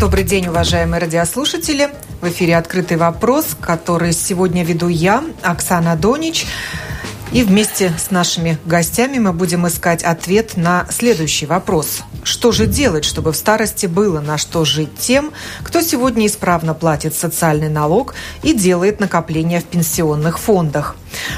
Добрый день, уважаемые радиослушатели. В эфире «Открытый вопрос», который сегодня веду я, Оксана Донич. И вместе с нашими гостями мы будем искать ответ на следующий вопрос. Что же делать, чтобы в старости было на что жить тем, кто сегодня исправно платит социальный налог и делает накопления в пенсионных фондах?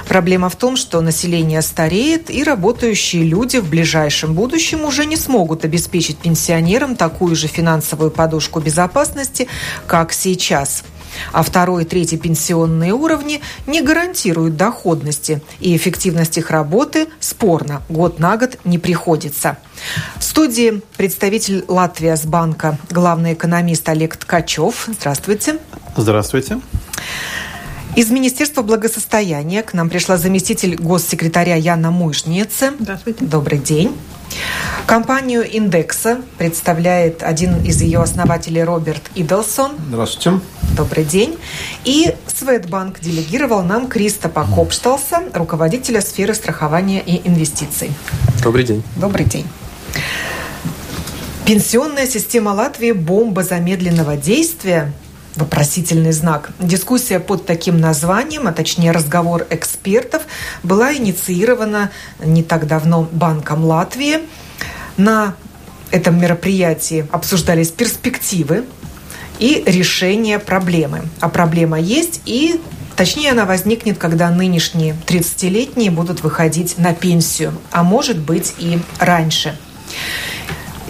Проблема в том, что население стареет, и работающие люди в ближайшем будущем уже не смогут обеспечить пенсионерам такую же финансовую подушку безопасности, как сейчас – а второй и третий пенсионные уровни не гарантируют доходности, и эффективность их работы спорно, год на год не приходится. В студии представитель Латвия с банка, главный экономист Олег Ткачев. Здравствуйте. Здравствуйте. Из Министерства благосостояния к нам пришла заместитель госсекретаря Яна Муйшнице. Здравствуйте. Добрый день. Компанию «Индекса» представляет один из ее основателей Роберт Идлсон. Здравствуйте. Добрый день. И Светбанк делегировал нам Кристопа Копшталса, руководителя сферы страхования и инвестиций. Добрый день. Добрый день. Пенсионная система Латвии – бомба замедленного действия Вопросительный знак. Дискуссия под таким названием, а точнее разговор экспертов, была инициирована не так давно Банком Латвии. На этом мероприятии обсуждались перспективы и решение проблемы. А проблема есть, и точнее она возникнет, когда нынешние 30-летние будут выходить на пенсию, а может быть и раньше.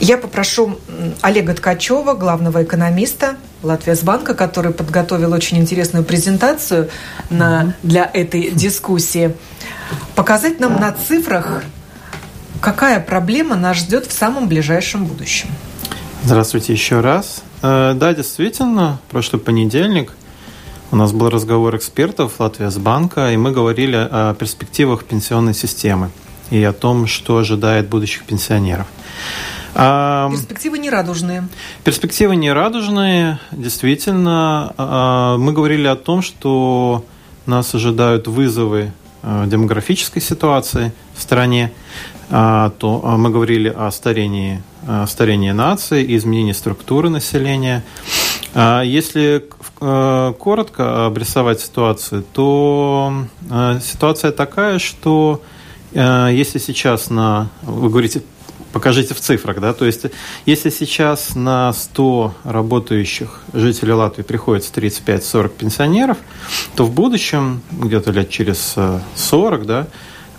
Я попрошу Олега Ткачева, главного экономиста Латвия банка, который подготовил очень интересную презентацию на, для этой дискуссии, показать нам на цифрах, какая проблема нас ждет в самом ближайшем будущем. Здравствуйте еще раз. Э, да, действительно, прошлый понедельник у нас был разговор экспертов Латвия банка, и мы говорили о перспективах пенсионной системы и о том, что ожидает будущих пенсионеров. Перспективы нерадужные. Перспективы нерадужные. Действительно, а, мы говорили о том, что нас ожидают вызовы а, демографической ситуации в стране. А, то мы говорили о старении, старении нации, изменении структуры населения. Если коротко обрисовать ситуацию, то ситуация такая, что если сейчас на, вы говорите, покажите в цифрах, да, то есть если сейчас на 100 работающих жителей Латвии приходится 35-40 пенсионеров, то в будущем, где-то лет через 40, да,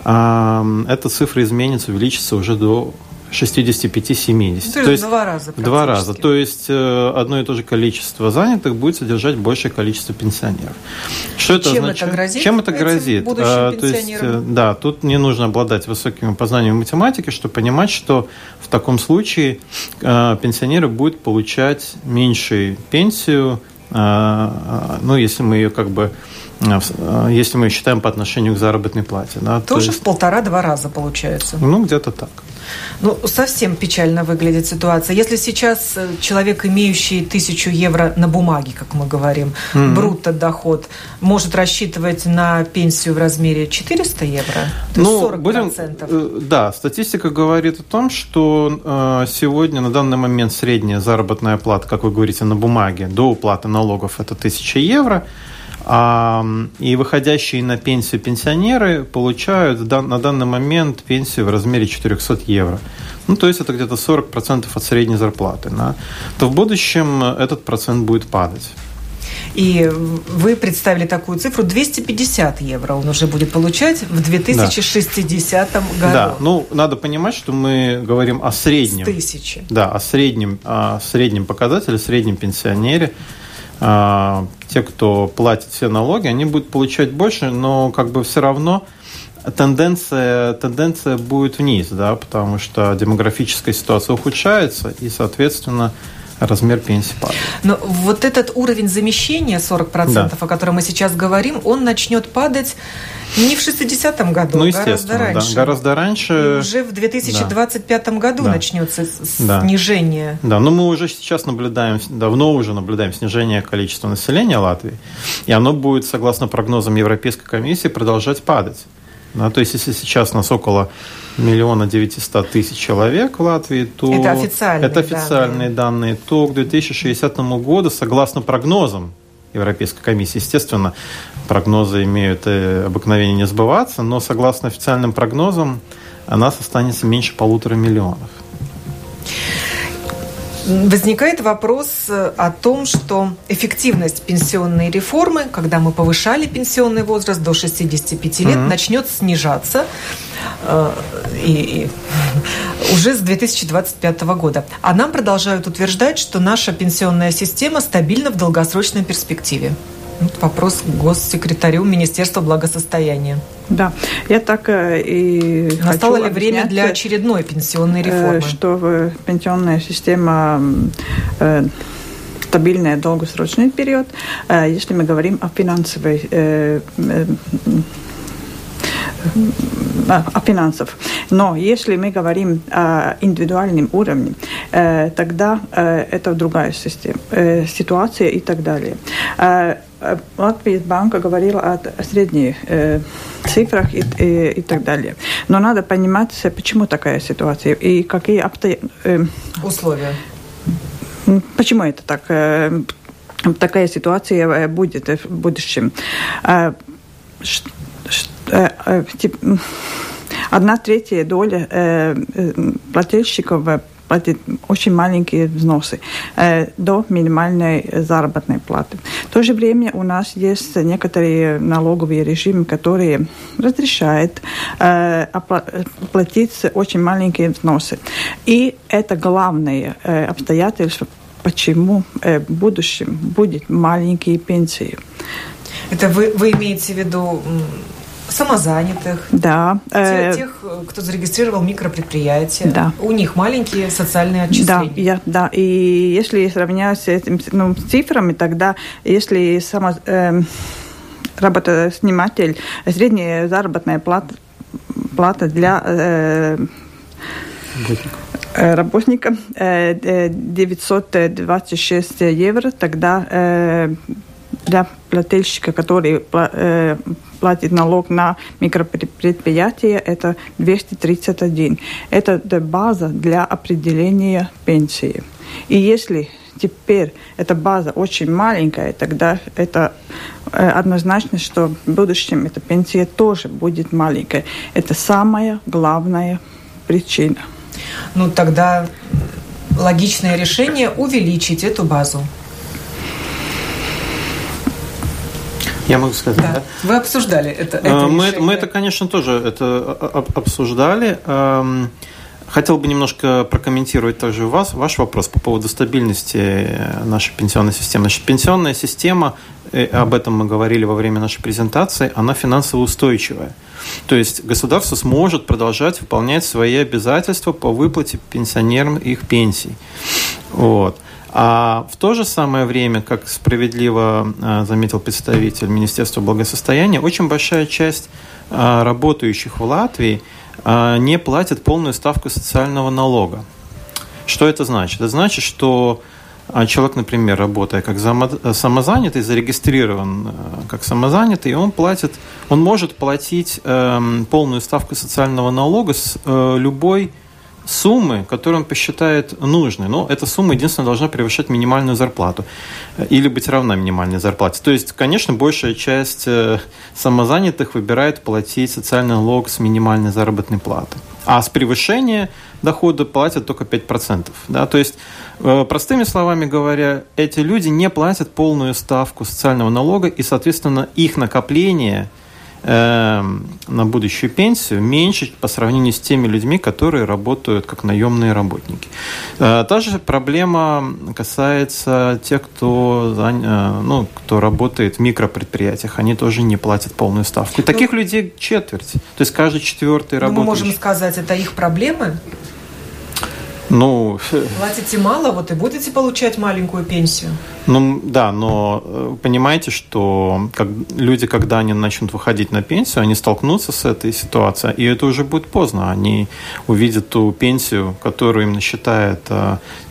эта цифра изменится, увеличится уже до 65-70. То, то есть в два раза. В два раза. То есть э, одно и то же количество занятых будет содержать большее количество пенсионеров. Что это Чем означает? это грозит? Чем это грозит? А, то есть, э, да, тут не нужно обладать высокими познаниями математики, чтобы понимать, что в таком случае э, пенсионеры будут получать меньшую пенсию, ну, если мы ее как бы если мы считаем по отношению к заработной плате. Да, Тоже то есть, в полтора-два раза получается. Ну, где-то так. Ну, совсем печально выглядит ситуация. Если сейчас э, человек, имеющий тысячу евро на бумаге, как мы говорим, mm-hmm. брутто доход, может рассчитывать на пенсию в размере 400 евро, то ну, есть 40%. Будем, э, да, статистика говорит о том, что э, сегодня на данный момент средняя заработная плата, как вы говорите, на бумаге до уплаты налогов это 1000 евро. И выходящие на пенсию пенсионеры получают на данный момент пенсию в размере 400 евро. Ну, то есть это где-то 40% от средней зарплаты. Да? То в будущем этот процент будет падать. И вы представили такую цифру 250 евро он уже будет получать в 2060 да. году. Да, ну надо понимать, что мы говорим о среднем. С тысячи. Да, о среднем, о среднем показателе, среднем пенсионере. А, те, кто платит все налоги, они будут получать больше, но как бы все равно тенденция, тенденция будет вниз, да, потому что демографическая ситуация ухудшается, и, соответственно, размер пенсии падает. Но вот этот уровень замещения 40%, да. о котором мы сейчас говорим, он начнет падать не в 60-м году, ну, гораздо раньше. Да, гораздо раньше. И уже в 2025 да. году да. начнется снижение. Да. да, но мы уже сейчас наблюдаем, давно уже наблюдаем снижение количества населения Латвии, и оно будет, согласно прогнозам Европейской комиссии, продолжать падать. Да, то есть, если сейчас нас около миллиона девятисот тысяч человек в Латвии, то это официальные, это официальные данные. данные, то к 2060 году, согласно прогнозам Европейской комиссии, естественно, прогнозы имеют э, обыкновение не сбываться, но согласно официальным прогнозам, нас останется меньше полутора миллионов. Возникает вопрос э, о том, что эффективность пенсионной реформы, когда мы повышали пенсионный возраст до 65 лет, mm-hmm. начнет снижаться э, и, и, уже с 2025 года. А нам продолжают утверждать, что наша пенсионная система стабильна в долгосрочной перспективе. Вот вопрос к госсекретарю Министерства благосостояния. Да, я так э, и Настало ли время для очередной пенсионной э, реформы? Что пенсионная система э, стабильная долгосрочный период, если мы говорим о финансовой о финансах. Но если мы говорим о индивидуальном уровне, тогда это другая система, ситуация и так далее. Латвия банка говорила о средних э, цифрах и, и, и так далее. Но надо понимать, почему такая ситуация и какие обстоя... э, условия. Почему это так? Э, такая ситуация э, будет в будущем. Э, э, э, одна третья доля э, плательщиков платить очень маленькие взносы э, до минимальной заработной платы. В то же время у нас есть некоторые налоговые режимы, которые разрешают э, платить очень маленькие взносы. И это главное э, обстоятельство, почему э, в будущем будут маленькие пенсии. Это вы, вы имеете в виду самозанятых, да. Э, тех, кто зарегистрировал микропредприятия. Да. У них маленькие социальные отчисления. Да, я, да. И если сравнять с этими ну, цифрами, тогда если само, э, работосниматель, средняя заработная плата, плата для э, работника 926 э, евро, тогда для плательщика, который э, платит налог на микропредприятие, это 231. Это база для определения пенсии. И если теперь эта база очень маленькая, тогда это э, однозначно, что в будущем эта пенсия тоже будет маленькая. Это самая главная причина. Ну тогда логичное решение увеличить эту базу. Я могу сказать, да? да? Вы обсуждали это, это мы, решение. мы это, конечно, тоже это обсуждали. Хотел бы немножко прокомментировать также вас, ваш вопрос по поводу стабильности нашей пенсионной системы. Значит, пенсионная система, э, об этом мы говорили во время нашей презентации, она финансово устойчивая. То есть государство сможет продолжать выполнять свои обязательства по выплате пенсионерам их пенсий. Вот. А в то же самое время, как справедливо а, заметил представитель Министерства благосостояния, очень большая часть а, работающих в Латвии а, не платят полную ставку социального налога. Что это значит? Это значит, что человек, например, работая как самозанятый, зарегистрирован как самозанятый, он платит, он может платить эм, полную ставку социального налога с э, любой суммы, которые он посчитает нужной. Но эта сумма единственное должна превышать минимальную зарплату или быть равна минимальной зарплате. То есть, конечно, большая часть э, самозанятых выбирает платить социальный налог с минимальной заработной платы. А с превышения дохода платят только 5%. Да? То есть, э, простыми словами говоря, эти люди не платят полную ставку социального налога, и, соответственно, их накопление – на будущую пенсию меньше по сравнению с теми людьми, которые работают как наемные работники. Э, та же проблема касается тех, кто, э, ну, кто работает в микропредприятиях. Они тоже не платят полную ставку. И таких ну, людей четверть. То есть каждый четвертый работающий. Мы можем сказать, это их проблемы? Ну, платите мало, вот и будете получать маленькую пенсию. Ну да, но э, понимаете, что как, люди, когда они начнут выходить на пенсию, они столкнутся с этой ситуацией, и это уже будет поздно. Они увидят ту пенсию, которую им насчитает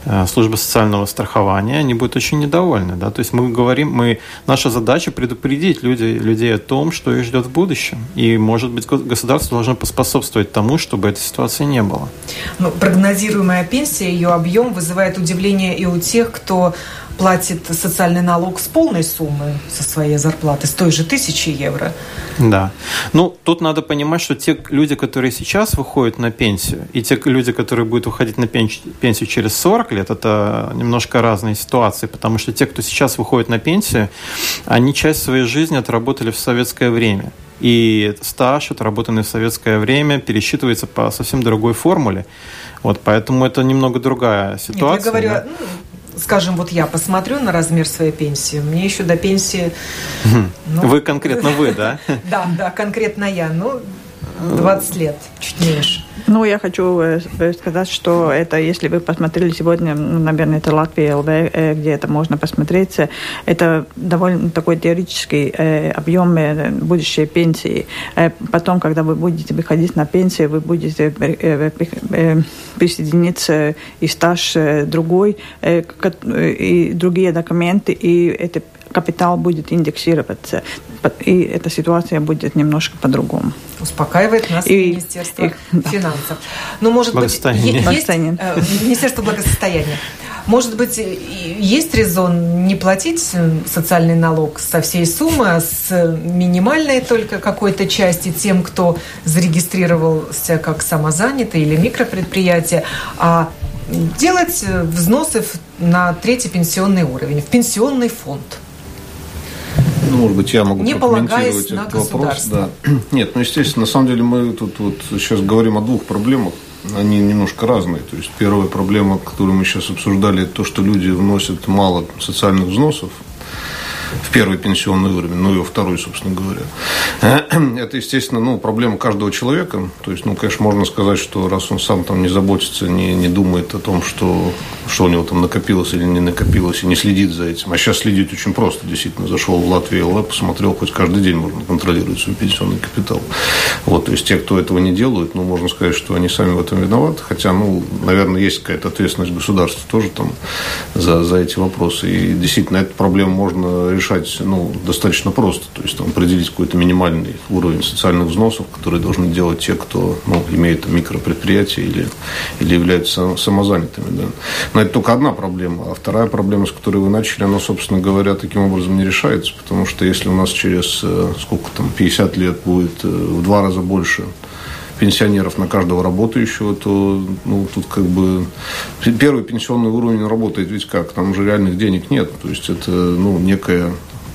э, служба социального страхования, они будут очень недовольны. Да? То есть мы говорим, мы, наша задача предупредить людей, людей о том, что их ждет в будущем. И, может быть, государство должно поспособствовать тому, чтобы этой ситуации не было. Ну, прогнозируемая пенсия, ее объем вызывает удивление и у тех, кто платит социальный налог с полной суммы со своей зарплаты, с той же тысячи евро. Да. Ну, тут надо понимать, что те люди, которые сейчас выходят на пенсию, и те люди, которые будут выходить на пенсию через 40 лет, это немножко разные ситуации, потому что те, кто сейчас выходит на пенсию, они часть своей жизни отработали в советское время. И стаж, отработанный в советское время, пересчитывается по совсем другой формуле. Вот, поэтому это немного другая ситуация. Нет, я говорю, да? Скажем, вот я посмотрю на размер своей пенсии, мне еще до пенсии... Ну, вы конкретно вы, да? Да, да, конкретно я. Ну, 20 лет, чуть меньше. Ну, я хочу э, сказать, что это, если вы посмотрели сегодня, ну, наверное, это Латвия ЛВ, э, где это можно посмотреть, это довольно такой теоретический э, объем будущей пенсии. Потом, когда вы будете выходить на пенсию, вы будете присоединиться и стаж другой, и другие документы, и это капитал будет индексироваться, и эта ситуация будет немножко по-другому. Успокаивает нас и, Министерство и, финансов. Ну, может быть, есть э, Министерство благосостояния. Может быть, есть резон не платить социальный налог со всей суммы, а с минимальной только какой-то части тем, кто зарегистрировался как самозанятый или микропредприятие, а делать взносы на третий пенсионный уровень, в пенсионный фонд. Ну, может быть, я могу не прокомментировать этот вопрос. Да. Нет, ну, естественно, на самом деле мы тут вот сейчас говорим о двух проблемах. Они немножко разные. То есть первая проблема, которую мы сейчас обсуждали, это то, что люди вносят мало социальных взносов в первый пенсионный уровень, ну и во второй, собственно говоря. Это, естественно, ну, проблема каждого человека. То есть, ну, конечно, можно сказать, что раз он сам там не заботится, не, не думает о том, что, что у него там накопилось или не накопилось, и не следит за этим. А сейчас следить очень просто. Действительно, зашел в Латвию ЛВ, посмотрел, хоть каждый день можно контролировать свой пенсионный капитал. Вот, то есть, те, кто этого не делают, ну, можно сказать, что они сами в этом виноваты. Хотя, ну, наверное, есть какая-то ответственность государства тоже там за, за эти вопросы. И действительно, эту проблему можно решить решать ну, достаточно просто. То есть там, определить какой-то минимальный уровень социальных взносов, которые должны делать те, кто ну, имеет микропредприятие или, или являются самозанятыми. Да. Но это только одна проблема. А вторая проблема, с которой вы начали, она, собственно говоря, таким образом не решается. Потому что если у нас через э, сколько там, 50 лет будет э, в два раза больше пенсионеров на каждого работающего, то ну, тут как бы первый пенсионный уровень работает ведь как? Там уже реальных денег нет. То есть это ну, некое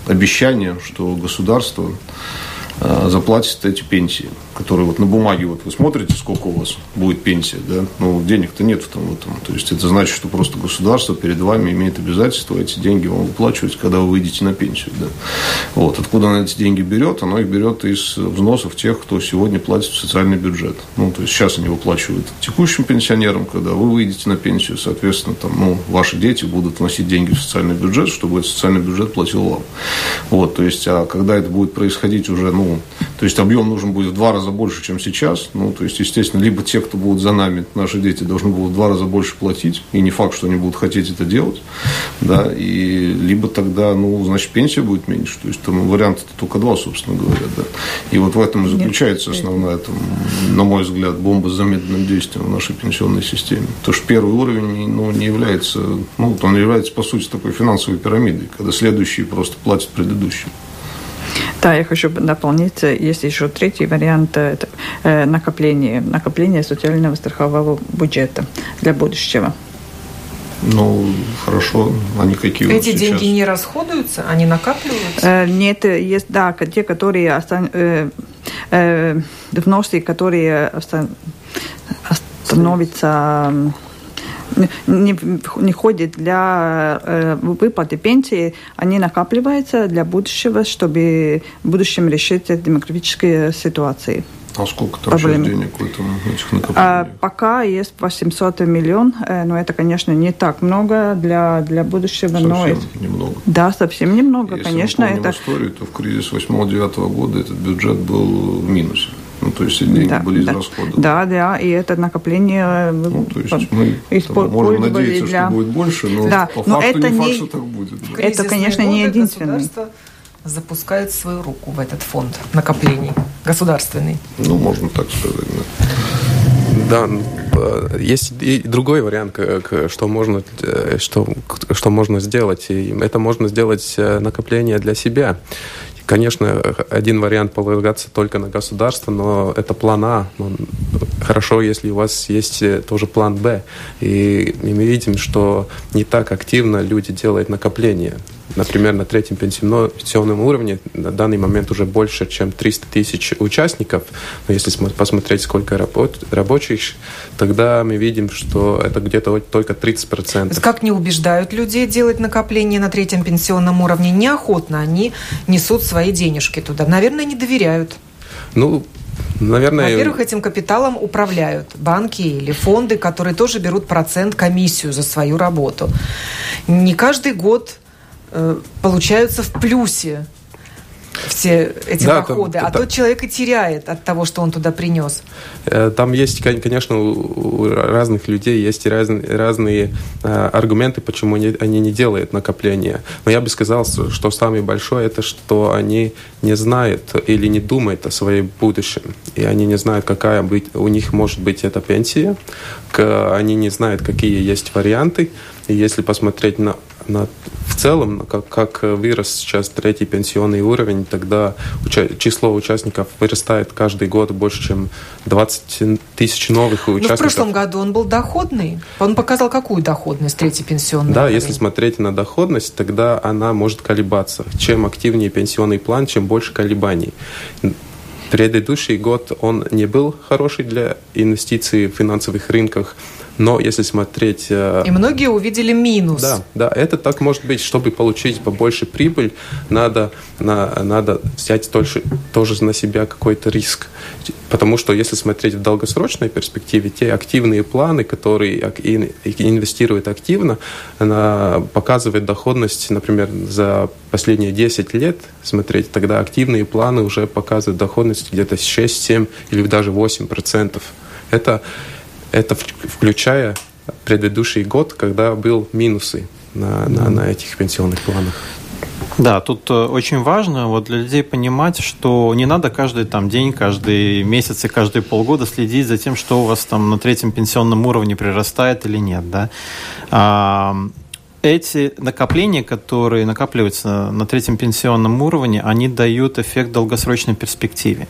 обещание, что государство заплатит эти пенсии, которые вот на бумаге, вот вы смотрите, сколько у вас будет пенсия, да, ну, денег-то нет в том, этом. То есть это значит, что просто государство перед вами имеет обязательство эти деньги вам выплачивать, когда вы выйдете на пенсию, да. Вот, откуда оно эти деньги берет? Оно их берет из взносов тех, кто сегодня платит в социальный бюджет. Ну, то есть сейчас они выплачивают текущим пенсионерам, когда вы выйдете на пенсию, соответственно, там, ну, ваши дети будут вносить деньги в социальный бюджет, чтобы этот социальный бюджет платил вам. Вот, то есть, а когда это будет происходить уже, ну, то есть объем нужен будет в два раза больше, чем сейчас. Ну, то есть, естественно, либо те, кто будут за нами, наши дети, должны будут в два раза больше платить, и не факт, что они будут хотеть это делать, да, и либо тогда, ну, значит, пенсия будет меньше. То есть, там варианты только два, собственно говоря, да. И вот в этом и заключается основная, там, на мой взгляд, бомба с замедленным действием в нашей пенсионной системе. То, что первый уровень, ну, не является, ну, он является, по сути, такой финансовой пирамидой, когда следующие просто платят предыдущим. Да, я хочу дополнить, есть еще третий вариант э, это э, накопление, накопление социального страхового бюджета для будущего. Ну, хорошо. Они какие Эти вот деньги не расходуются, они накапливаются? Э, нет, есть, да, те, которые остан, э, э, вносы, которые остан, становятся не, не ходит для э, выплаты пенсии, они накапливаются для будущего, чтобы в будущем решить демографические ситуации. А сколько там проблемы. сейчас денег в этом, этих накоплениях? А, пока есть 800 миллион, э, но это, конечно, не так много для, для будущего. Совсем но немного. Да, совсем немного, Если конечно. мы это... историю, то в кризис 8-9 года этот бюджет был в минусе. Ну, то есть деньги да, были да. израсходованы. Да, да, и это накопление ну, то есть мы там, можем надеяться, для... что будет больше, но да, по но факту это не факт, что так будет. Да. Это, конечно, не единственное запускает свою руку в этот фонд накоплений государственный. Ну, можно так сказать, да. Да, есть и другой вариант, что можно, э, что, что можно сделать. И это можно сделать э, накопление для себя. Конечно, один вариант полагаться только на государство, но это план А. Хорошо, если у вас есть э, тоже план Б. И мы видим, что не так активно люди делают накопление. Например, на третьем пенсионном уровне на данный момент уже больше, чем 300 тысяч участников. Но если посмотреть, сколько работ, рабочих, тогда мы видим, что это где-то только 30%. Как не убеждают людей делать накопление на третьем пенсионном уровне? Неохотно они несут свои денежки туда. Наверное, не доверяют. Ну, Наверное... Во-первых, этим капиталом управляют банки или фонды, которые тоже берут процент, комиссию за свою работу. Не каждый год получаются в плюсе все эти да, доходы, там, а да. тот человек и теряет от того, что он туда принес. Э, там есть, конечно, у разных людей есть разные, разные э, аргументы, почему они, они не делают накопления. Но я бы сказал, что самое большое это, что они не знают или не думают о своем будущем. И они не знают, какая быть, у них может быть эта пенсия. Они не знают, какие есть варианты. И если посмотреть на на, в целом, как, как вырос сейчас третий пенсионный уровень, тогда уча число участников вырастает каждый год больше, чем 20 тысяч новых участников. Но в прошлом году он был доходный. Он показал какую доходность третий пенсионный Да, уровень? если смотреть на доходность, тогда она может колебаться. Чем активнее пенсионный план, чем больше колебаний. Предыдущий год он не был хороший для инвестиций в финансовых рынках, но если смотреть... Э, И многие увидели минус. Да, да, это так может быть. Чтобы получить побольше прибыль, надо, на, надо взять тоже, тоже на себя какой-то риск. Потому что если смотреть в долгосрочной перспективе, те активные планы, которые инвестируют активно, она показывает доходность, например, за последние 10 лет смотреть, тогда активные планы уже показывают доходность где-то 6, 7 или даже 8 процентов. Это это включая предыдущий год, когда был минусы на, на, на этих пенсионных планах. Да, тут э, очень важно вот для людей понимать, что не надо каждый там день, каждый месяц и каждые полгода следить за тем, что у вас там на третьем пенсионном уровне прирастает или нет, да. Эти накопления, которые накапливаются на третьем пенсионном уровне, они дают эффект долгосрочной перспективе.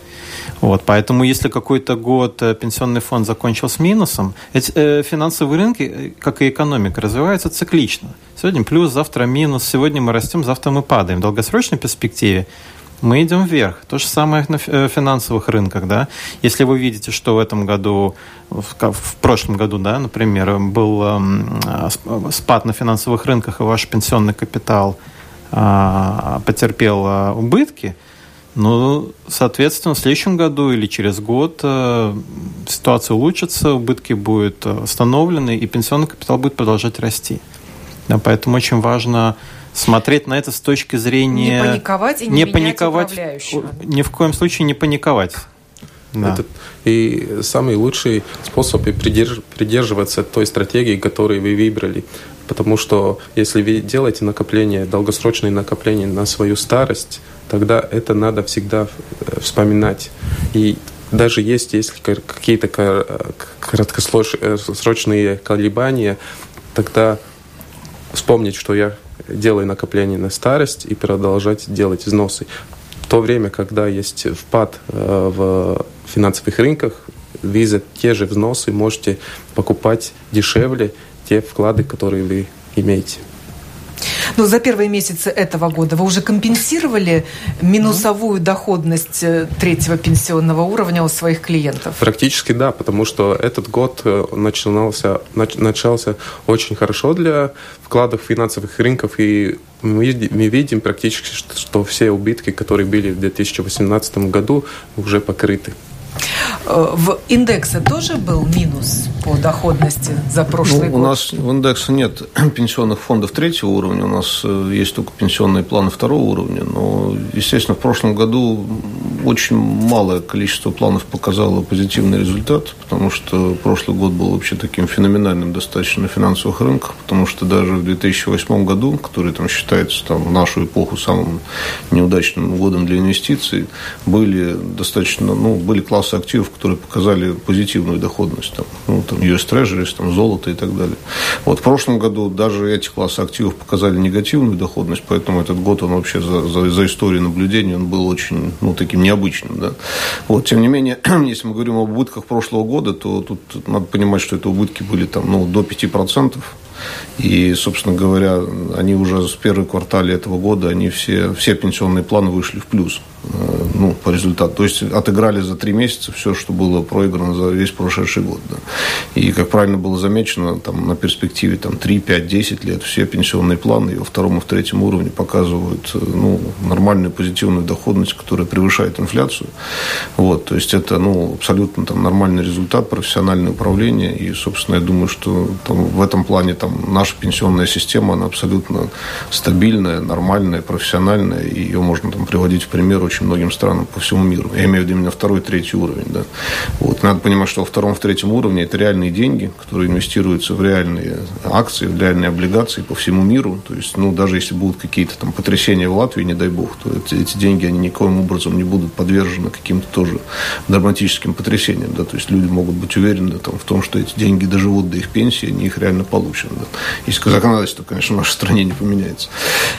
Вот, поэтому если какой-то год э, пенсионный фонд закончил с минусом, эти э, финансовые рынки, э, как и экономика, развиваются циклично. Сегодня плюс, завтра минус, сегодня мы растем, завтра мы падаем. В долгосрочной перспективе мы идем вверх. То же самое на э, финансовых рынках, да. Если вы видите, что в этом году, в, прошлом году, да, например, был э, спад на финансовых рынках, и ваш пенсионный капитал э, потерпел э, убытки, ну, соответственно, в следующем году или через год э, ситуация улучшится, убытки будут остановлены, и пенсионный капитал будет продолжать расти. Да, поэтому очень важно смотреть на это с точки зрения... Не паниковать и не, не паниковать, Ни в коем случае не паниковать. Да. Это, и самый лучший способ придерж, придерживаться той стратегии, которую вы выбрали. Потому что если вы делаете накопление, долгосрочные накопления на свою старость, тогда это надо всегда э, вспоминать. И даже есть, если какие-то краткосрочные колебания, тогда вспомнить, что я делаю накопление на старость и продолжать делать взносы. В то время, когда есть впад э, в финансовых рынках, вы за те же взносы можете покупать дешевле те вклады, которые вы имеете. Но за первые месяцы этого года вы уже компенсировали минусовую доходность э, третьего пенсионного уровня у своих клиентов? Практически да, потому что этот год э, начинался, начался очень хорошо для вкладов финансовых рынков, и мы, мы видим практически, что, что все убытки, которые были в 2018 году, уже покрыты. Э, в индексе тоже был минус по доходности за прошлый ну, год? У нас в индексе нет пенсионных фондов третьего уровня, у нас э, есть только пенсионные планы второго уровня. Но, естественно, в прошлом году очень малое количество планов показало позитивный результат, потому что прошлый год был вообще таким феноменальным достаточно на финансовых рынках, потому что даже в 2008 году, который там считается там, в нашу эпоху самым неудачным годом для инвестиций, были достаточно, ну, были классы активов, которые показали позитивную доходность, там, ну, там US Treasuries, там, золото и так далее. Вот в прошлом году даже эти классы активов показали негативную доходность, поэтому этот год он вообще за, за, за историю наблюдения он был очень, ну, таким необычным, да. Вот, тем не менее, если мы говорим об убытках прошлого года, то тут надо понимать, что это убытки были там, ну, до 5%, и, собственно говоря, они уже с первого квартала этого года, они все, все пенсионные планы вышли в плюс. Э, ну, по результату. То есть отыграли за три месяца все, что было проиграно за весь прошедший год. Да. И, как правильно было замечено, там, на перспективе там, 3, 5, 10 лет все пенсионные планы и во втором и в третьем уровне показывают э, ну, нормальную позитивную доходность, которая превышает инфляцию. Вот, то есть это ну, абсолютно там, нормальный результат, профессиональное управление. И, собственно, я думаю, что там, в этом плане там, наша пенсионная система, она абсолютно стабильная, нормальная, профессиональная. И ее можно там, приводить в пример очень многим странам по всему миру. Я имею в виду именно второй, третий уровень. Да. Вот. Надо понимать, что во втором, в третьем уровне это реальные деньги, которые инвестируются в реальные акции, в реальные облигации по всему миру. То есть, ну, даже если будут какие-то там потрясения в Латвии, не дай бог, то эти, эти деньги, они никоим образом не будут подвержены каким-то тоже драматическим потрясениям. Да. То есть, люди могут быть уверены там, в том, что эти деньги доживут до их пенсии, они их реально получат. Да. Если законодательство, конечно, в нашей стране не поменяется.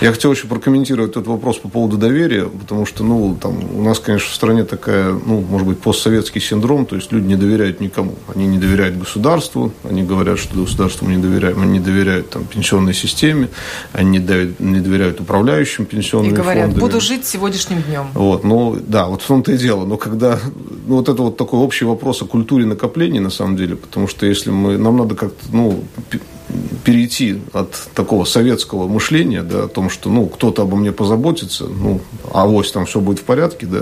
Я хотел еще прокомментировать этот вопрос по поводу доверия, потому что, ну, там, у нас, конечно, в стране такая, ну, может быть, постсоветский синдром, то есть люди не доверяют никому. Они не доверяют государству, они говорят, что государству мы не доверяем, они не доверяют там, пенсионной системе, они не доверяют, не доверяют управляющим пенсионным фондами. И говорят, фондами. буду жить сегодняшним днем. Вот, ну, да, вот в том-то и дело. Но когда, ну, вот это вот такой общий вопрос о культуре накоплений, на самом деле, потому что если мы, нам надо как-то, ну, перейти от такого советского мышления, да, о том, что, ну, кто-то обо мне позаботится, ну, а авось там все будет в порядке, да,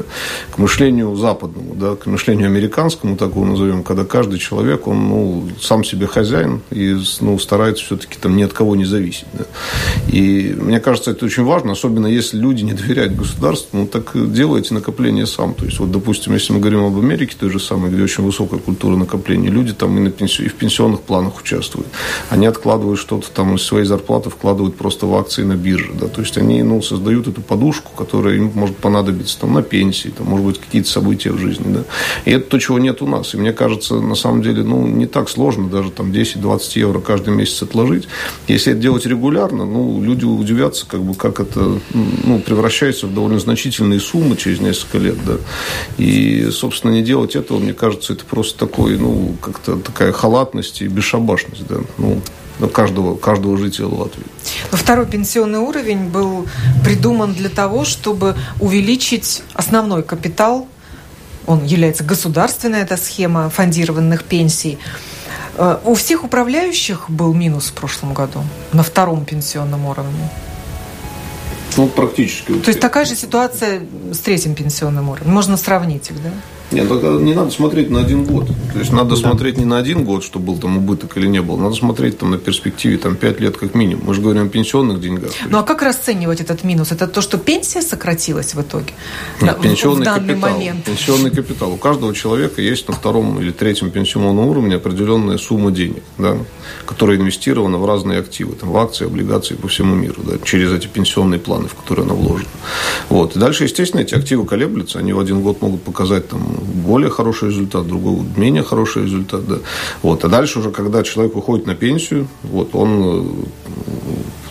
к мышлению западному, да, к мышлению американскому, так его назовем, когда каждый человек, он, ну, сам себе хозяин и, ну, старается все-таки там ни от кого не зависеть, да. И мне кажется, это очень важно, особенно если люди не доверяют государству, ну, так делайте накопление сам. То есть, вот, допустим, если мы говорим об Америке, той же самой, где очень высокая культура накопления, люди там и, на пенси... и в пенсионных планах участвуют. Они откладывают что-то там из своей зарплаты, вкладывают просто в акции на бирже. Да? То есть они ну, создают эту подушку, которая им может понадобиться там, на пенсии, там, может быть, какие-то события в жизни. Да? И это то, чего нет у нас. И мне кажется, на самом деле, ну, не так сложно даже там 10-20 евро каждый месяц отложить. Если это делать регулярно, ну, люди удивятся, как бы, как это ну, превращается в довольно значительные суммы через несколько лет. Да? И, собственно, не делать этого, мне кажется, это просто такой, ну, как-то такая халатность и бесшабашность. Да? Ну, каждого, каждого жителя Латвии. Но второй пенсионный уровень был придуман для того, чтобы увеличить основной капитал. Он является государственной, эта схема фондированных пенсий. Э, у всех управляющих был минус в прошлом году на втором пенсионном уровне. Ну, практически. То есть такая же ситуация с третьим пенсионным уровнем. Можно сравнить их, да? Нет, только не надо смотреть на один год. То есть надо да. смотреть не на один год, что был там убыток или не был. Надо смотреть там на перспективе там 5 лет как минимум. Мы же говорим о пенсионных деньгах. Ну а как расценивать этот минус? Это то, что пенсия сократилась в итоге? Нет, пенсионный в данный капитал. момент. Пенсионный капитал. У каждого человека есть на втором или третьем пенсионном уровне определенная сумма денег, да, которая инвестирована в разные активы, там, в акции, облигации по всему миру, да, через эти пенсионные планы, в которые она вложена. Вот. И дальше, естественно, эти активы колеблются. Они в один год могут показать там более хороший результат, другой менее хороший результат. Да. Вот. А дальше уже, когда человек выходит на пенсию, вот, он э,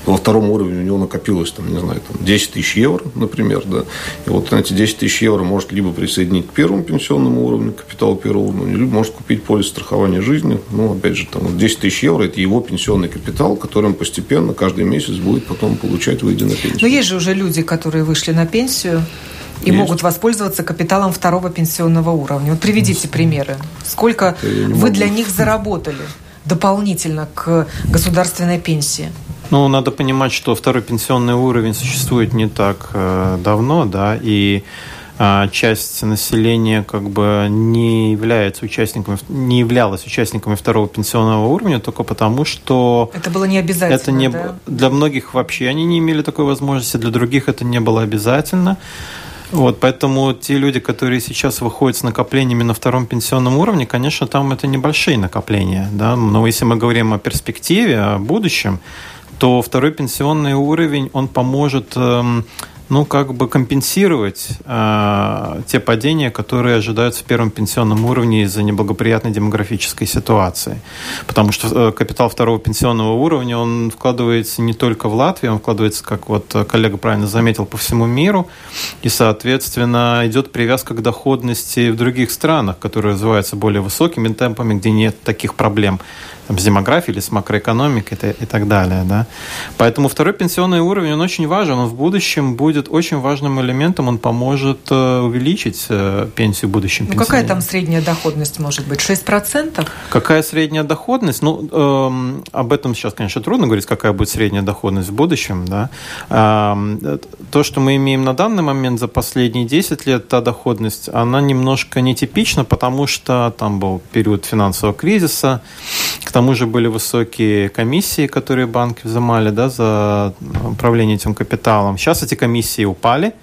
во втором уровне у него накопилось, там, не знаю, там 10 тысяч евро, например, да, и вот эти 10 тысяч евро может либо присоединить к первому пенсионному уровню, капиталу первого уровня, либо может купить полис страхования жизни, ну, опять же, там, 10 тысяч евро – это его пенсионный капитал, который он постепенно каждый месяц будет потом получать, выйдя на пенсию. Но есть же уже люди, которые вышли на пенсию, и Есть. могут воспользоваться капиталом второго пенсионного уровня. Вот приведите примеры. Сколько вы для них заработали дополнительно к государственной пенсии? Ну, надо понимать, что второй пенсионный уровень существует не так э, давно, да, и а, часть населения как бы не является участниками, не являлась участниками второго пенсионного уровня только потому, что... Это было не обязательно, это не, да? Для многих вообще они не имели такой возможности, для других это не было обязательно. Вот, поэтому те люди, которые сейчас выходят с накоплениями на втором пенсионном уровне, конечно, там это небольшие накопления. Да? Но если мы говорим о перспективе, о будущем, то второй пенсионный уровень, он поможет эм, ну, как бы компенсировать э, те падения, которые ожидаются в первом пенсионном уровне из-за неблагоприятной демографической ситуации. Потому что э, капитал второго пенсионного уровня, он вкладывается не только в Латвию, он вкладывается, как вот коллега правильно заметил, по всему миру. И, соответственно, идет привязка к доходности в других странах, которые развиваются более высокими темпами, где нет таких проблем там, с демографией или с макроэкономикой и, и так далее. Да? Поэтому второй пенсионный уровень, он очень важен, он в будущем будет очень важным элементом, он поможет э, увеличить э, пенсию в будущем. Ну, какая там средняя доходность может быть? 6%? Какая средняя доходность? Ну, э, об этом сейчас, конечно, трудно говорить, какая будет средняя доходность в будущем. Да? Э, то, что мы имеем на данный момент за последние 10 лет, та доходность, она немножко нетипична, потому что там был период финансового кризиса, к тому же были высокие комиссии, которые банки взимали да, за управление этим капиталом. Сейчас эти комиссии упали.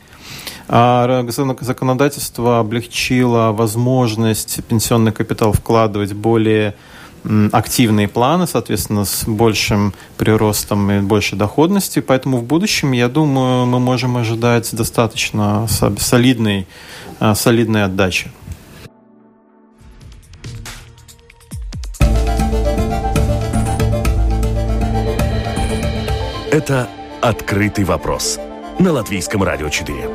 А законодательство облегчило возможность пенсионный капитал вкладывать более активные планы, соответственно, с большим приростом и большей доходностью. Поэтому в будущем, я думаю, мы можем ожидать достаточно солидной, а, солидной отдачи. Это «Открытый вопрос» на Латвийском радио 4.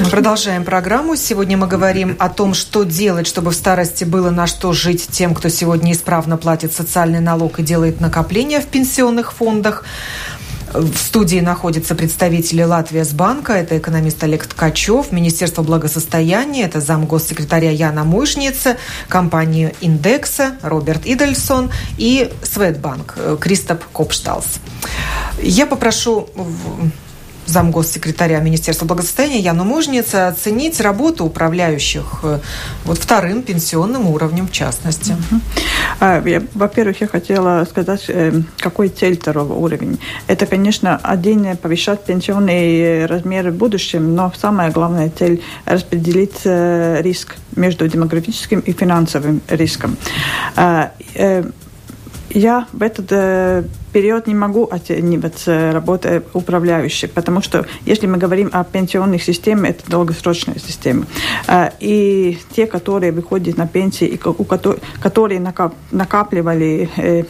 Мы продолжаем программу. Сегодня мы говорим о том, что делать, чтобы в старости было на что жить тем, кто сегодня исправно платит социальный налог и делает накопления в пенсионных фондах. В студии находятся представители Латвия Сбанка, это экономист Олег Ткачев, Министерство благосостояния, это зам госсекретаря Яна Мышница, компания Индекса Роберт Идельсон и Светбанк Кристоп Копшталс. Я попрошу замгоссекретаря Министерства благосостояния Яну Мужница оценить работу управляющих э, вот вторым пенсионным уровнем в частности. Uh-huh. Во-первых, я хотела сказать, э, какой цель второго уровня. Это, конечно, отдельно повышать пенсионные размеры в будущем, но самая главная цель – распределить э, риск между демографическим и финансовым риском. Я в этот э, период не могу оценивать работу управляющих, потому что если мы говорим о пенсионных системах, это долгосрочная система. Э, и те, которые выходят на пенсии, и у которые накапливали э,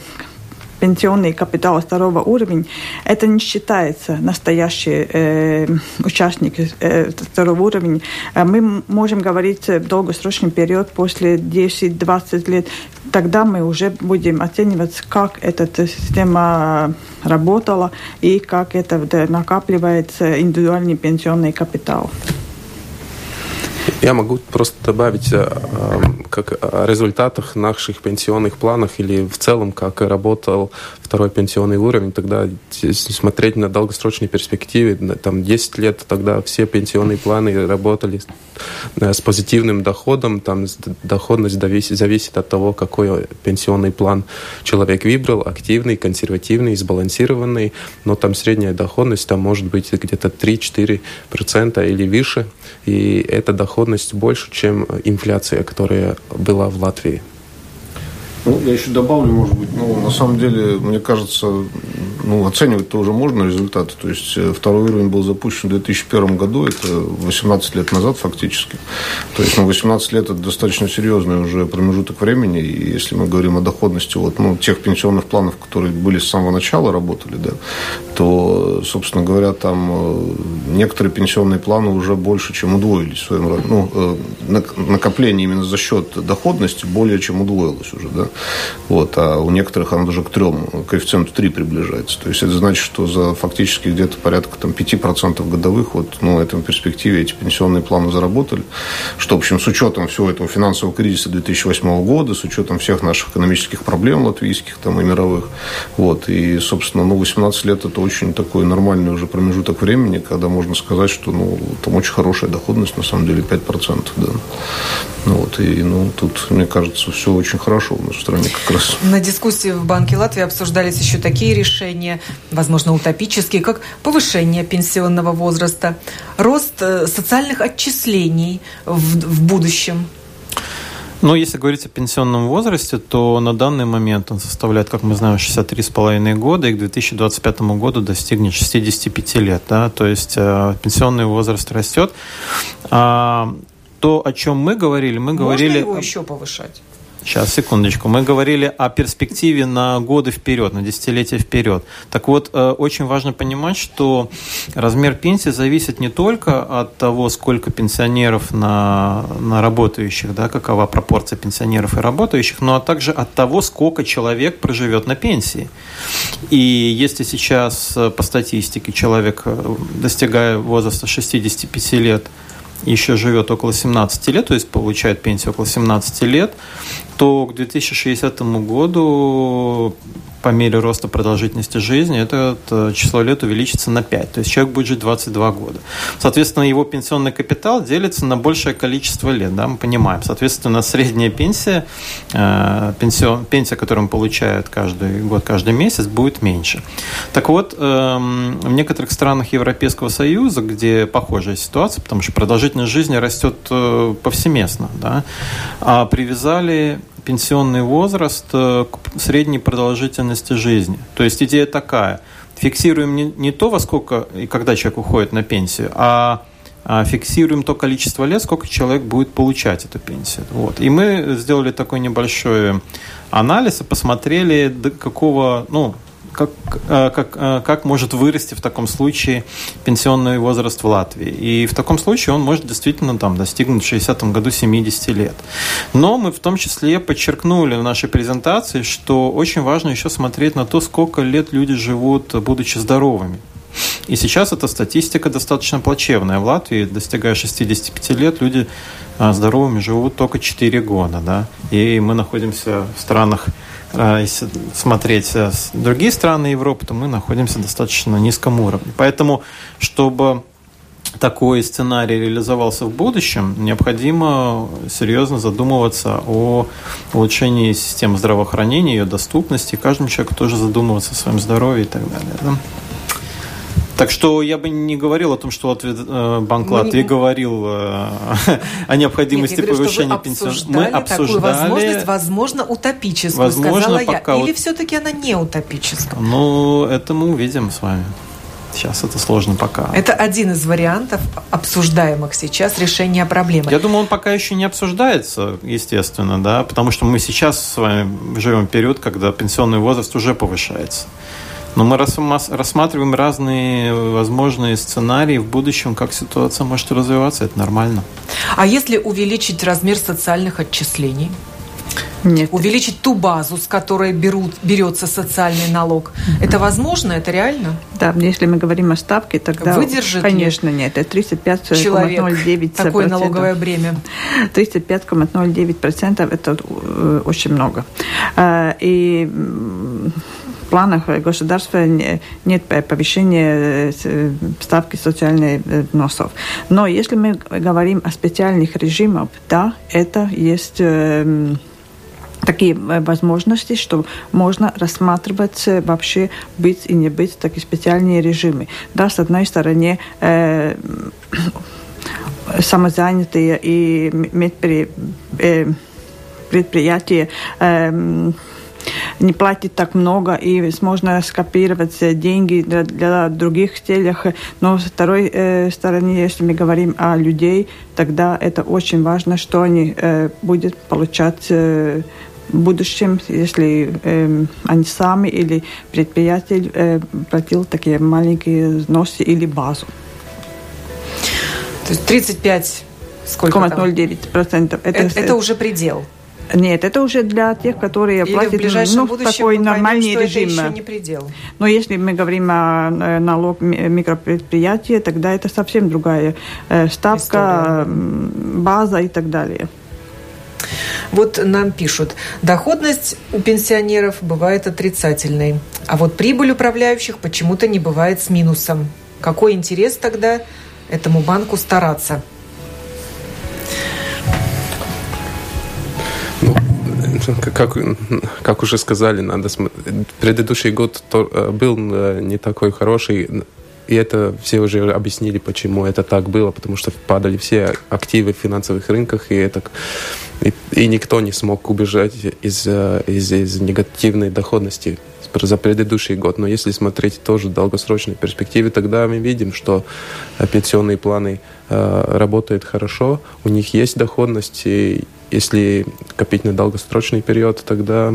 пенсионный капитал второго уровня, это не считается настоящий э, участник э, второго уровня. Э, мы можем говорить долгосрочный период после 10-20 лет, тогда мы уже будем оценивать, как эта система работала и как это накапливается индивидуальный пенсионный капитал. Я могу просто добавить э, эм, как о результатах наших пенсионных планов или в целом, как работал второй пенсионный уровень, тогда смотреть на долгосрочной перспективе, там 10 лет, тогда все пенсионные планы работали э, с позитивным доходом, там доходность зависит, от того, какой пенсионный план человек выбрал, активный, консервативный, сбалансированный, но там средняя доходность там может быть где-то 3-4% или выше, и эта доходность больше, чем инфляция, которая была в Латвии. Ну, я еще добавлю, может быть, ну, на самом деле, мне кажется, ну, оценивать тоже можно результаты. То есть э, второй уровень был запущен в 2001 году, это 18 лет назад фактически. То есть, ну, 18 лет – это достаточно серьезный уже промежуток времени, и если мы говорим о доходности вот, ну, тех пенсионных планов, которые были с самого начала работали, да, то, собственно говоря, там э, некоторые пенсионные планы уже больше, чем удвоились в своем роде. Ну, э, накопление именно за счет доходности более чем удвоилось уже, да. Вот, а у некоторых оно даже к трем, коэффициенту 3 приближается. То есть это значит, что за фактически где-то порядка там, 5% годовых вот, ну, этом перспективе эти пенсионные планы заработали. Что, в общем, с учетом всего этого финансового кризиса 2008 года, с учетом всех наших экономических проблем латвийских там, и мировых. Вот, и, собственно, ну, 18 лет – это очень такой нормальный уже промежуток времени, когда можно сказать, что ну, там очень хорошая доходность, на самом деле, 5%. Да. Ну, вот, и ну, тут, мне кажется, все очень хорошо у нас в стране как раз. На дискуссии в Банке Латвии обсуждались еще такие решения, возможно, утопические, как повышение пенсионного возраста, рост э, социальных отчислений в, в будущем. Ну, если говорить о пенсионном возрасте, то на данный момент он составляет, как мы знаем, 63,5 года, и к 2025 году достигнет 65 лет. Да? То есть э, пенсионный возраст растет. А, то, о чем мы говорили, мы Можно говорили... его еще повышать? Сейчас, секундочку. Мы говорили о перспективе на годы вперед, на десятилетия вперед. Так вот, э, очень важно понимать, что размер пенсии зависит не только от того, сколько пенсионеров на, на работающих, да, какова пропорция пенсионеров и работающих, но также от того, сколько человек проживет на пенсии. И если сейчас э, по статистике человек, э, достигая возраста 65 лет, еще живет около 17 лет, то есть получает пенсию около 17 лет, то к 2060 году по мере роста продолжительности жизни это э, число лет увеличится на 5. То есть человек будет жить 22 года. Соответственно, его пенсионный капитал делится на большее количество лет, да, мы понимаем. Соответственно, средняя пенсия, э, пенсион, пенсия, которую он получает каждый год, каждый месяц, будет меньше. Так вот, э, в некоторых странах Европейского Союза, где похожая ситуация, потому что продолжительность жизни растет э, повсеместно, да, а привязали пенсионный возраст э, к средней продолжительности жизни. То есть идея такая. Фиксируем не, не то, во сколько и когда человек уходит на пенсию, а, а фиксируем то количество лет, сколько человек будет получать эту пенсию. Вот. И мы сделали такой небольшой анализ и посмотрели, до какого, ну, как, э, как, э, как может вырасти в таком случае пенсионный возраст в Латвии. И в таком случае он может действительно там, достигнуть в 60 году 70 лет. Но мы в том числе подчеркнули в нашей презентации, что очень важно еще смотреть на то, сколько лет люди живут, будучи здоровыми. И сейчас эта статистика достаточно плачевная. В Латвии, достигая 65 лет, люди э, здоровыми живут только 4 года. Да? И мы находимся в странах если смотреть э, другие страны Европы, то мы находимся достаточно на низком уровне. Поэтому, чтобы такой сценарий реализовался в будущем, необходимо серьезно задумываться о улучшении системы здравоохранения, ее доступности, каждому человеку тоже задумываться о своем здоровье и так далее. Да? Так что я бы не говорил о том, что ответ, э, Банк Латвии не... говорил э, о необходимости Нет, говорю, повышения пенсионного. Мы обсуждали такую возможность, возможно, утопическую, возможно, сказала пока я. Или вот... все-таки она не утопическая? Ну, это мы увидим с вами. Сейчас это сложно пока. Это один из вариантов обсуждаемых сейчас решения проблемы. Я думаю, он пока еще не обсуждается, естественно, да, потому что мы сейчас с вами живем период, когда пенсионный возраст уже повышается. Но мы рассматриваем разные возможные сценарии в будущем, как ситуация может развиваться. Это нормально. А если увеличить размер социальных отчислений? Нет. Увеличить ту базу, с которой берут, берется социальный налог. Mm-hmm. Это возможно? Это реально? Да, если мы говорим о ставке, тогда, Выдержит конечно, нет. Это 35,09%. Такое налоговое бремя. 35,09% это э, очень много. А, и планах государства нет повышения э, ставки социальных взносов. Но если мы говорим о специальных режимах, да, это есть эм, такие э, возможности, что можно рассматривать э, вообще быть и не быть такие специальные режимы. Да, с одной стороны, э, самозанятые и предприятия э, не платит так много, и можно скопировать деньги для, для других целях. Но с второй э, стороны, если мы говорим о людей, тогда это очень важно, что они э, будут получать э, в будущем, если э, они сами или предприятие э, платил такие маленькие взносы или базу. То есть 35 сколько 0,09%. Это, это, это уже предел. Нет, это уже для тех, которые Или платят в ближайшем ну, будущем такой мы нормальный поймем, режим. это еще не предел. Но если мы говорим о э, налог микропредприятия, тогда это совсем другая э, ставка, История. база и так далее. Вот нам пишут, доходность у пенсионеров бывает отрицательной, а вот прибыль управляющих почему-то не бывает с минусом. Какой интерес тогда этому банку стараться? как, как уже сказали, надо предыдущий год э, был э, не такой хороший, и это все уже объяснили, почему это так было, потому что падали все активы в финансовых рынках, и, это, и, и никто не смог убежать из, э, из, из негативной доходности за предыдущий год. Но если смотреть тоже в долгосрочной перспективе, тогда мы видим, что пенсионные планы э, работают хорошо, у них есть доходность, и если копить на долгосрочный период, тогда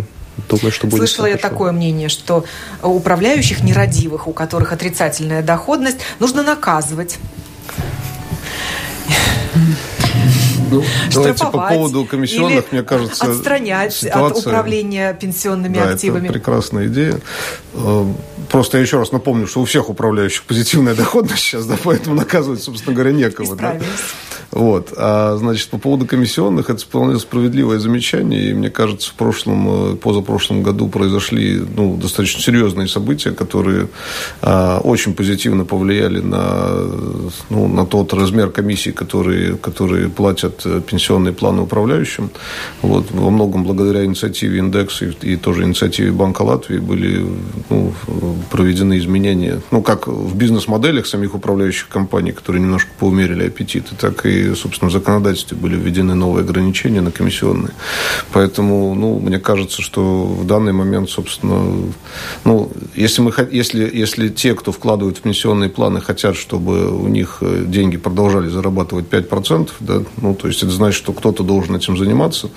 Думаю, что будет Слышала я хорошо. такое мнение, что управляющих нерадивых, у которых отрицательная доходность, нужно наказывать. Ну, давайте по поводу комиссионных, мне кажется, отстранять ситуация, от управления пенсионными да, активами. Это прекрасная идея. Э, просто я еще раз напомню, что у всех управляющих позитивная доходность сейчас, да, поэтому наказывать, собственно говоря, некого. Да? Вот. А, значит, по поводу комиссионных, это вполне справедливое замечание. И мне кажется, в прошлом, э, позапрошлом году произошли ну, достаточно серьезные события, которые а, очень позитивно повлияли на, ну, на тот размер комиссий, которые, которые платят э, пенсионные планы управляющим. Вот. Во многом благодаря инициативе индекса и, и тоже инициативе Банка Латвии были ну, проведены изменения. Ну, как в бизнес-моделях самих управляющих компаний, которые немножко поумерили аппетиты, так и собственно, в законодательстве были введены новые ограничения на комиссионные. Поэтому, ну, мне кажется, что в данный момент, собственно, ну, если, мы, если, если те, кто вкладывают в пенсионные планы, хотят, чтобы у них э, деньги продолжали зарабатывать 5%, да, ну, то есть это значит, что кто-то должен этим заниматься,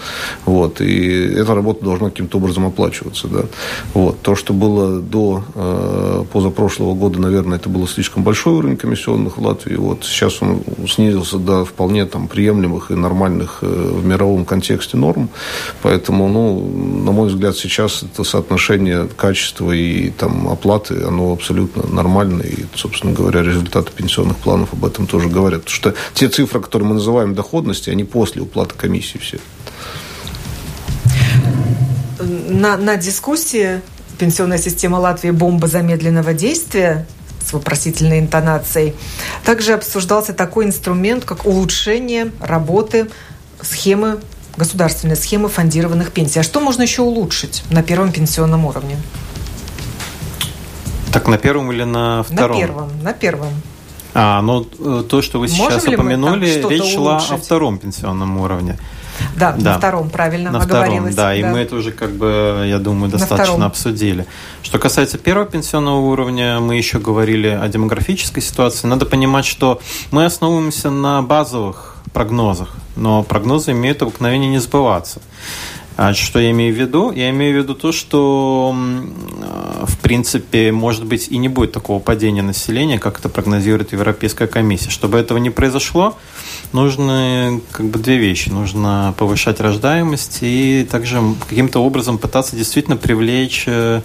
вот, и эта работа должна каким-то образом оплачиваться, да. Вот. То, что было до э, позапрошлого года, наверное, это было слишком большой уровень комиссионных в Латвии, вот, сейчас он снизился до вполне там, приемлемых и нормальных э, в мировом контексте норм. Поэтому, ну, на мой взгляд, сейчас это соотношение качества и там, оплаты, оно абсолютно нормальное. И, собственно говоря, результаты пенсионных планов об этом тоже говорят. Потому что те цифры, которые мы называем доходности, они после уплаты комиссии все. На, на дискуссии пенсионная система Латвии бомба замедленного действия с вопросительной интонацией. Также обсуждался такой инструмент, как улучшение работы схемы, государственной схемы фондированных пенсий. А что можно еще улучшить на первом пенсионном уровне? Так на первом или на втором? На первом, на первом. А, ну э, то, что вы сейчас Можем упомянули, речь шла улучшить? о втором пенсионном уровне. Да, да, на втором, правильно, на втором, да, да, и мы это уже, как бы, я думаю, достаточно обсудили. Что касается первого пенсионного уровня, мы еще говорили о демографической ситуации. Надо понимать, что мы основываемся на базовых прогнозах, но прогнозы имеют обыкновение не сбываться. А что я имею в виду? Я имею в виду то, что, в принципе, может быть, и не будет такого падения населения, как это прогнозирует Европейская комиссия. Чтобы этого не произошло, нужны как бы две вещи. Нужно повышать рождаемость и также каким-то образом пытаться действительно привлечь э,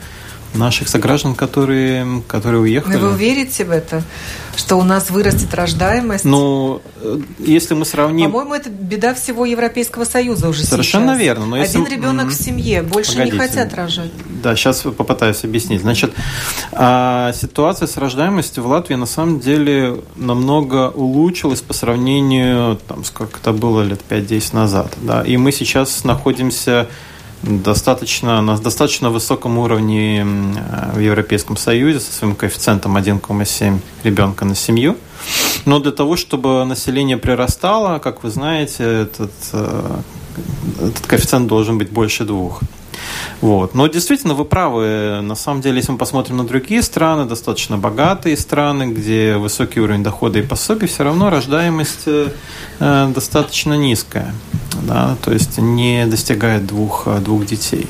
наших сограждан, которые, которые уехали. Но вы верите в это? Что у нас вырастет рождаемость? Ну, э, если мы сравним... По-моему, это беда всего Европейского Союза уже Совершенно сейчас. верно. Но если... Один ребенок в семье, больше Погодите. не хотят рожать. Да, сейчас попытаюсь объяснить. Значит, а, ситуация с рождаемостью в Латвии на самом деле намного улучшилась по сравнению, там, сколько это было лет 5-10 назад. Да? И мы сейчас находимся достаточно, на достаточно высоком уровне в Европейском Союзе со своим коэффициентом 1,7 ребенка на семью. Но для того, чтобы население прирастало, как вы знаете, этот, э, этот коэффициент должен быть больше двух. Вот. Но действительно, вы правы. На самом деле, если мы посмотрим на другие страны, достаточно богатые страны, где высокий уровень дохода и пособий, все равно рождаемость э, достаточно низкая. Да? То есть не достигает двух, двух детей.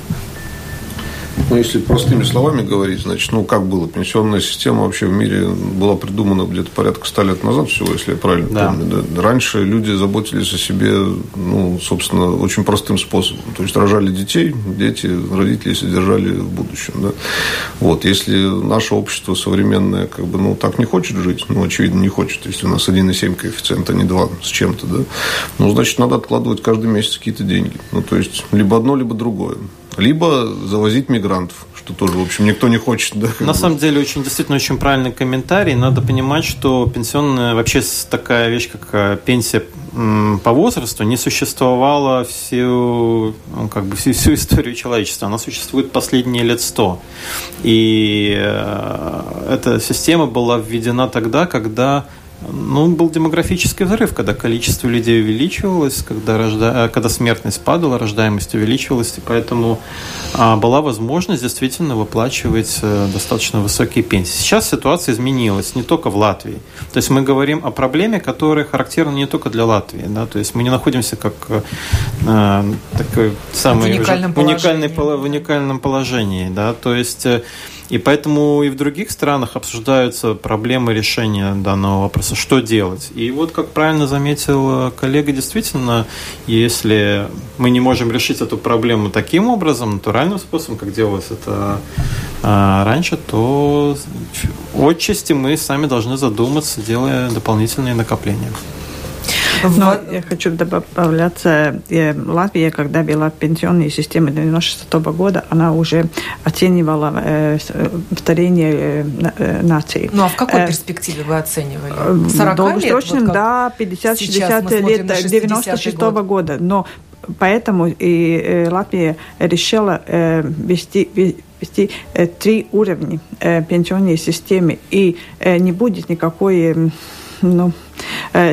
Ну, если простыми словами говорить, значит, ну, как было? Пенсионная система вообще в мире была придумана где-то порядка ста лет назад всего, если я правильно да. помню. Да? Раньше люди заботились о себе, ну, собственно, очень простым способом. То есть, рожали детей, дети, родители содержали в будущем, да? Вот, если наше общество современное, как бы, ну, так не хочет жить, ну, очевидно, не хочет, если у нас 1,7 коэффициент, а не 2 с чем-то, да? Ну, значит, надо откладывать каждый месяц какие-то деньги. Ну, то есть, либо одно, либо другое либо завозить мигрантов, что тоже, в общем, никто не хочет. Да, На бы. самом деле, очень действительно очень правильный комментарий. Надо понимать, что пенсионная вообще такая вещь, как э, пенсия по возрасту, не существовала всю, ну, как бы всю, всю историю человечества. Она существует последние лет сто. И э, эта система была введена тогда, когда ну, был демографический взрыв, когда количество людей увеличивалось, когда, рожда... Э, когда смертность падала, рождаемость увеличивалась, и поэтому а, была возможность действительно выплачивать а, достаточно высокие пенсии. Сейчас ситуация изменилась не только в Латвии. То есть мы говорим о проблеме, которая характерна не только для Латвии. Да? То есть мы не находимся как а, такой самый в уникальном, уникальный, в уникальном положении. Да? То есть и поэтому и в других странах обсуждаются проблемы решения данного вопроса, что делать. И вот, как правильно заметил коллега, действительно, если мы не можем решить эту проблему таким образом, натуральным способом, как делалось это а, раньше, то отчасти мы сами должны задуматься, делая дополнительные накопления. Но я хочу добавляться, э, Латвия, когда была пенсионная система 96 -го года, она уже оценивала э, старение э, нации. Ну а в какой перспективе вы оценивали? 40 Долгосрочным, лет? Вот да, 50-60 лет, 96 -го года. Но поэтому и Латвия решила вести вести три уровня пенсионной системы, и не будет никакой ну, э,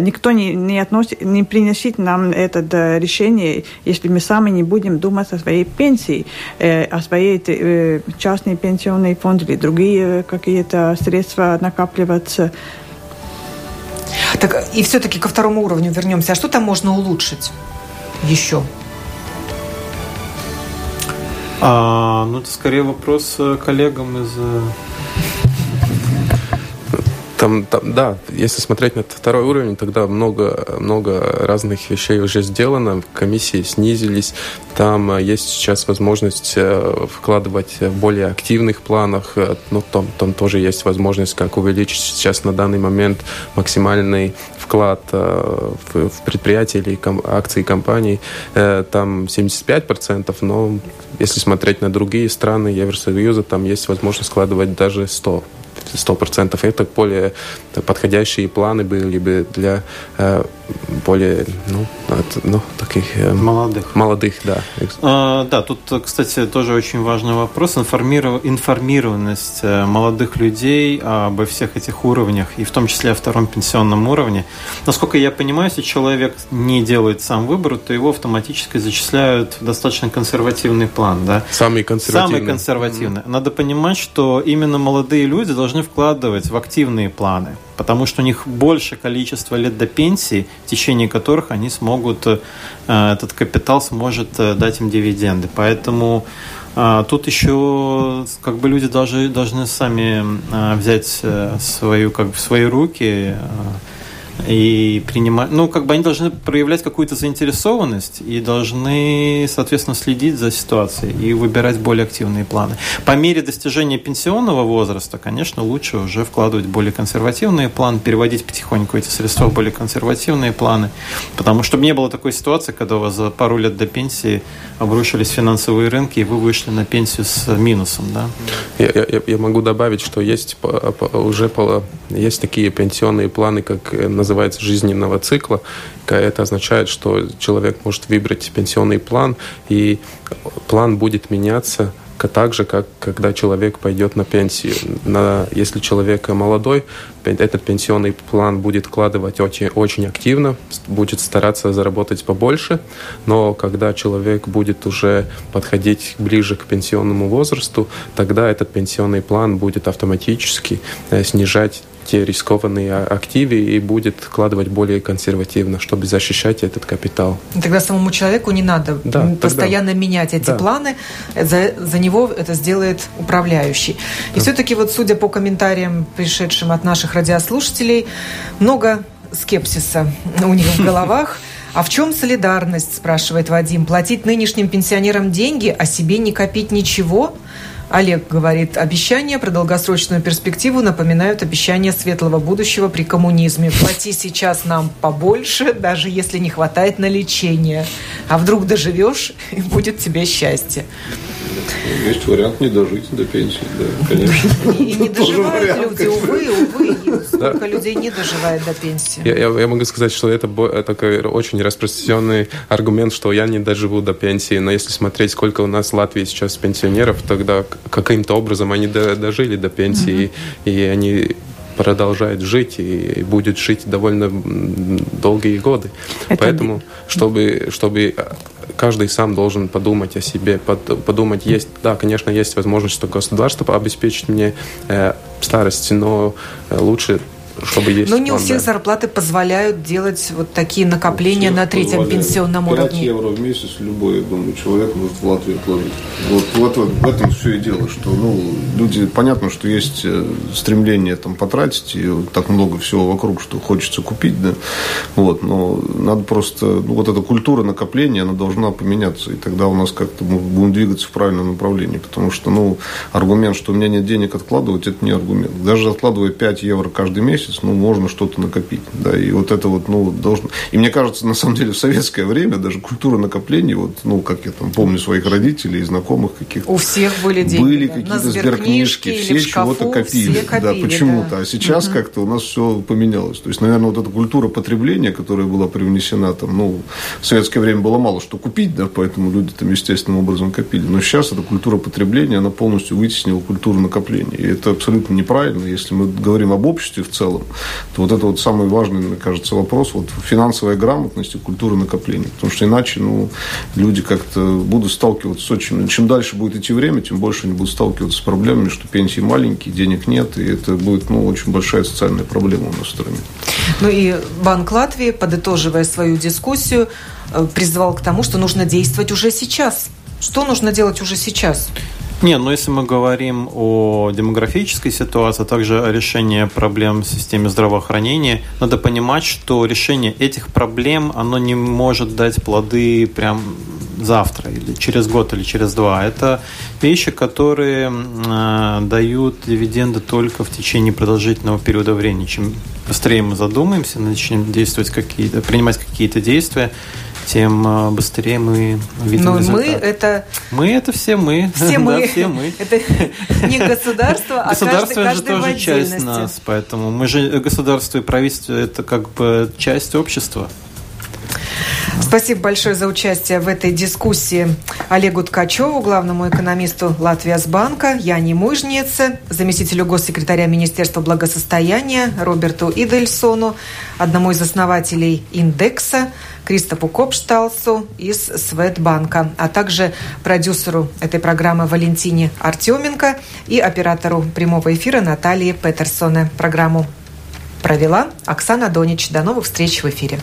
никто не, не, относит, не приносит нам это э, решение, если мы сами не будем думать о своей пенсии, э, о своей частной пенсионной фонде или другие какие-то средства накапливаться. Так и все-таки ко второму уровню вернемся. А что там можно улучшить еще? А, ну, это скорее вопрос коллегам из там, там, да, если смотреть на второй уровень, тогда много, много разных вещей уже сделано, комиссии снизились, там э, есть сейчас возможность э, вкладывать в более активных планах, э, ну, там, там тоже есть возможность, как увеличить сейчас на данный момент максимальный вклад в, в предприятия или акции компаний, там 75%, но если смотреть на другие страны Евросоюза, там есть возможность складывать даже 100% сто процентов. Это более подходящие планы были бы для э, более, ну, ну таких... Э, молодых. Молодых, да. А, да, тут, кстати, тоже очень важный вопрос. Информиров... Информированность э, молодых людей обо всех этих уровнях, и в том числе о втором пенсионном уровне. Насколько я понимаю, если человек не делает сам выбор, то его автоматически зачисляют в достаточно консервативный план, да? Самый консервативный. Самый консервативный. Mm-hmm. Надо понимать, что именно молодые люди должны вкладывать в активные планы потому что у них больше количество лет до пенсии, в течение которых они смогут, э, этот капитал сможет э, дать им дивиденды. Поэтому э, Тут еще как бы люди должны, должны сами взять свою, как в свои руки и принимать, ну, как бы они должны проявлять какую-то заинтересованность и должны, соответственно, следить за ситуацией и выбирать более активные планы. По мере достижения пенсионного возраста, конечно, лучше уже вкладывать более консервативные планы, переводить потихоньку эти средства в более консервативные планы, потому что не было такой ситуации, когда у вас за пару лет до пенсии обрушились финансовые рынки, и вы вышли на пенсию с минусом, да? Я, я, я могу добавить, что есть уже есть такие пенсионные планы, как на называется жизненного цикла. Это означает, что человек может выбрать пенсионный план, и план будет меняться так же, как когда человек пойдет на пенсию. На, если человек молодой, этот пенсионный план будет вкладывать очень, очень активно, будет стараться заработать побольше, но когда человек будет уже подходить ближе к пенсионному возрасту, тогда этот пенсионный план будет автоматически э, снижать те рискованные активы и будет вкладывать более консервативно, чтобы защищать этот капитал. Тогда самому человеку не надо да, постоянно тогда... менять эти да. планы, за, за него это сделает управляющий. И да. все-таки вот судя по комментариям, пришедшим от наших радиослушателей, много скепсиса у них в головах. А в чем солидарность, спрашивает Вадим? Платить нынешним пенсионерам деньги, а себе не копить ничего? Олег говорит, обещания про долгосрочную перспективу напоминают обещания светлого будущего при коммунизме. Плати сейчас нам побольше, даже если не хватает на лечение. А вдруг доживешь, и будет тебе счастье. Есть вариант не дожить до пенсии, да, конечно. И не доживают люди, увы, увы. Сколько людей не доживает до пенсии. Я, могу сказать, что это такой очень распространенный аргумент, что я не доживу до пенсии. Но если смотреть, сколько у нас в Латвии сейчас пенсионеров, тогда каким-то образом они дожили до пенсии, и они продолжает жить и будет жить довольно долгие годы. Это... Поэтому, чтобы, чтобы каждый сам должен подумать о себе, подумать, есть, да, конечно, есть возможность, что государство обеспечит мне э, старость, но э, лучше чтобы есть. Но не у всех зарплаты позволяют делать вот такие накопления на третьем позволяют. пенсионном 5 уровне. 5 евро в месяц любой, я думаю, человек может в Латвии отложить. Вот, вот, вот в этом все и дело, что ну, люди, понятно, что есть э, стремление там потратить, и так много всего вокруг, что хочется купить, да, вот, но надо просто, ну, вот эта культура накопления, она должна поменяться, и тогда у нас как-то мы будем двигаться в правильном направлении, потому что, ну, аргумент, что у меня нет денег откладывать, это не аргумент. Даже откладывая 5 евро каждый месяц, месяц, ну, можно что-то накопить. Да, и вот это вот, ну, должно... И мне кажется, на самом деле, в советское время даже культура накопления, вот, ну, как я там помню своих родителей и знакомых каких-то... У всех были деньги. Были какие-то сберкнижки, все чего-то копили. Все копили. Да, почему-то. Да. А сейчас угу. как-то у нас все поменялось. То есть, наверное, вот эта культура потребления, которая была привнесена там, ну, в советское время было мало что купить, да, поэтому люди там естественным образом копили. Но сейчас эта культура потребления, она полностью вытеснила культуру накопления. И это абсолютно неправильно. Если мы говорим об обществе в целом, целом, то вот это вот самый важный, мне кажется, вопрос вот финансовая грамотность и культура накопления. Потому что иначе ну, люди как-то будут сталкиваться с очень... Чем дальше будет идти время, тем больше они будут сталкиваться с проблемами, что пенсии маленькие, денег нет, и это будет ну, очень большая социальная проблема у нас в стране. Ну и Банк Латвии, подытоживая свою дискуссию, э, призвал к тому, что нужно действовать уже сейчас. Что нужно делать уже сейчас? Нет, но если мы говорим о демографической ситуации, а также о решении проблем в системе здравоохранения, надо понимать, что решение этих проблем, оно не может дать плоды прям завтра или через год или через два. Это вещи, которые э, дают дивиденды только в течение продолжительного периода времени. Чем быстрее мы задумаемся, начнем действовать какие-то, принимать какие-то действия, тем э, быстрее мы видим Но результат. мы это... Мы это все мы. Все мы. да, все мы. Это не государство, а государство каждый, каждый тоже часть нас, поэтому мы же государство и правительство это как бы часть общества. Спасибо большое за участие в этой дискуссии Олегу Ткачеву, главному экономисту Латвиясбанка, Яне Мужнице, заместителю госсекретаря Министерства благосостояния Роберту Идельсону, одному из основателей «Индекса», Кристопу Копшталсу из Светбанка, а также продюсеру этой программы Валентине Артеменко и оператору прямого эфира Наталье Петерсоне. Программу провела Оксана Донич. До новых встреч в эфире.